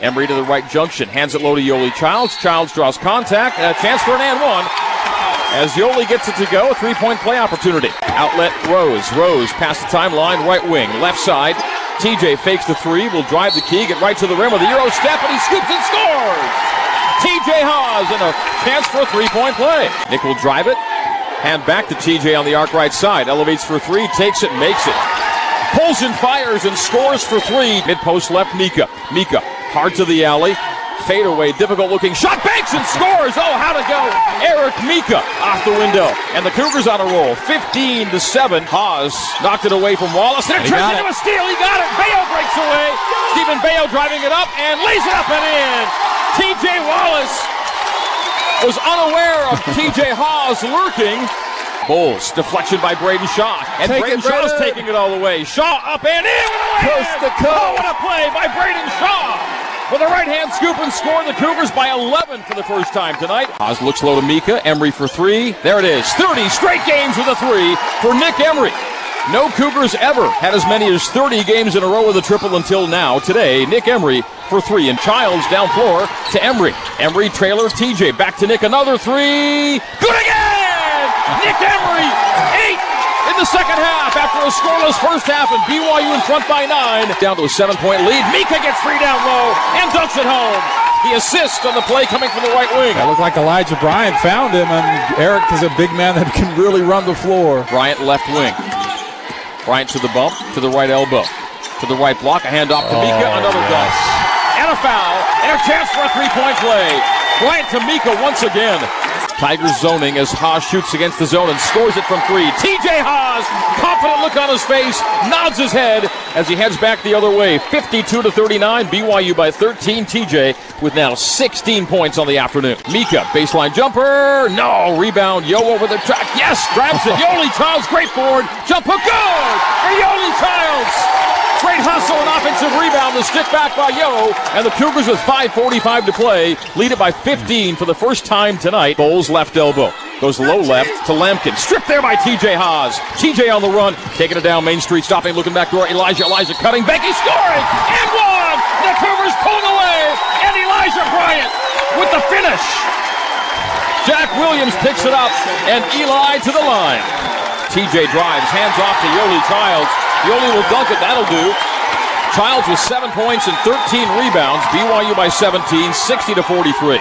Emery to the right junction, hands it low to Yoeli Childs. Childs draws contact, a chance for an and one. As Yoeli gets it to go, a three point play opportunity. Outlet Rose. Rose past the timeline, right wing, left side. TJ fakes the three, will drive the key, get right to the rim with a Euro step, and he scoops and scores! TJ Haws and a chance for a three point play. Nick will drive it, hand back to TJ on the arc right side, elevates for three, takes it, makes it. Pulls and fires and scores for three. Mid post left, Mika. Mika Hard to the alley. Fade away, difficult looking shot, banks and scores. Oh, how to go. Eric Mika off the window. And the Cougars on a roll. 15 to 7. Haws knocked it away from Wallace. Then it turns into a steal. He got it. Beo breaks away. Steven Beo driving it up and lays it up and in. TJ Wallace was unaware of TJ Haws lurking. Bulls deflection by Braiden Shaw. And Take Braiden Shaw's taking it all the way. Shaw up and in Coast to coast. Oh, what a play by Braiden Shaw. With a right hand scoop and score the Cougars by 11 for the first time tonight. Oz looks low to Mika. Emery for three. There it is. 30 straight games with a three for Nick Emery. No Cougars ever had as many as 30 games in a row with a triple until now. Today, Nick Emery for three. And Childs down floor to Emery. Emery, trailer, TJ. Back to Nick. Another three. Good again! Nick Emery, eight in the second half after a scoreless first half and BYU in front by nine. Down to a seven point lead. Mika gets free down low and dunks it home. The assist on the play coming from the right wing. That looked like Elijah Bryant found him, and Eric is a big man that can really run the floor. Bryant left wing. Bryant to the bump, to the right elbow, to the right block, a handoff to oh, Mika, another yes. dunk. Foul, and a chance for a three-point play. Bryant to Mika once again. Tigers zoning as Haws shoots against the zone and scores it from three. TJ Haws, confident look on his face, nods his head as he heads back the other way. 52 to 39, BYU by 13. TJ with now 16 points on the afternoon. Mika, baseline jumper, no, rebound, Yo over the track, yes, grabs it. Yoeli Childs, great board, jump hook, good for Yoeli Childs. Offensive rebound. The stick back by Yo. And the Cougars with 5.45 to play. Lead it by 15 for the first time tonight. Bowles left elbow. Goes low left to Lampkin. Stripped there by TJ Haws. TJ on the run. Taking it down Main Street. Stopping, looking back door. Elijah. Elijah cutting. Becky scoring. And one. The Cougars pulling away. And Elijah Bryant with the finish. Jack Williams picks it up. And Eli to the line. TJ drives. Hands off to Yoeli Childs. Yoeli will dunk it. That'll do. Childs with seven points and 13 rebounds. BYU by 17, 60 to 43.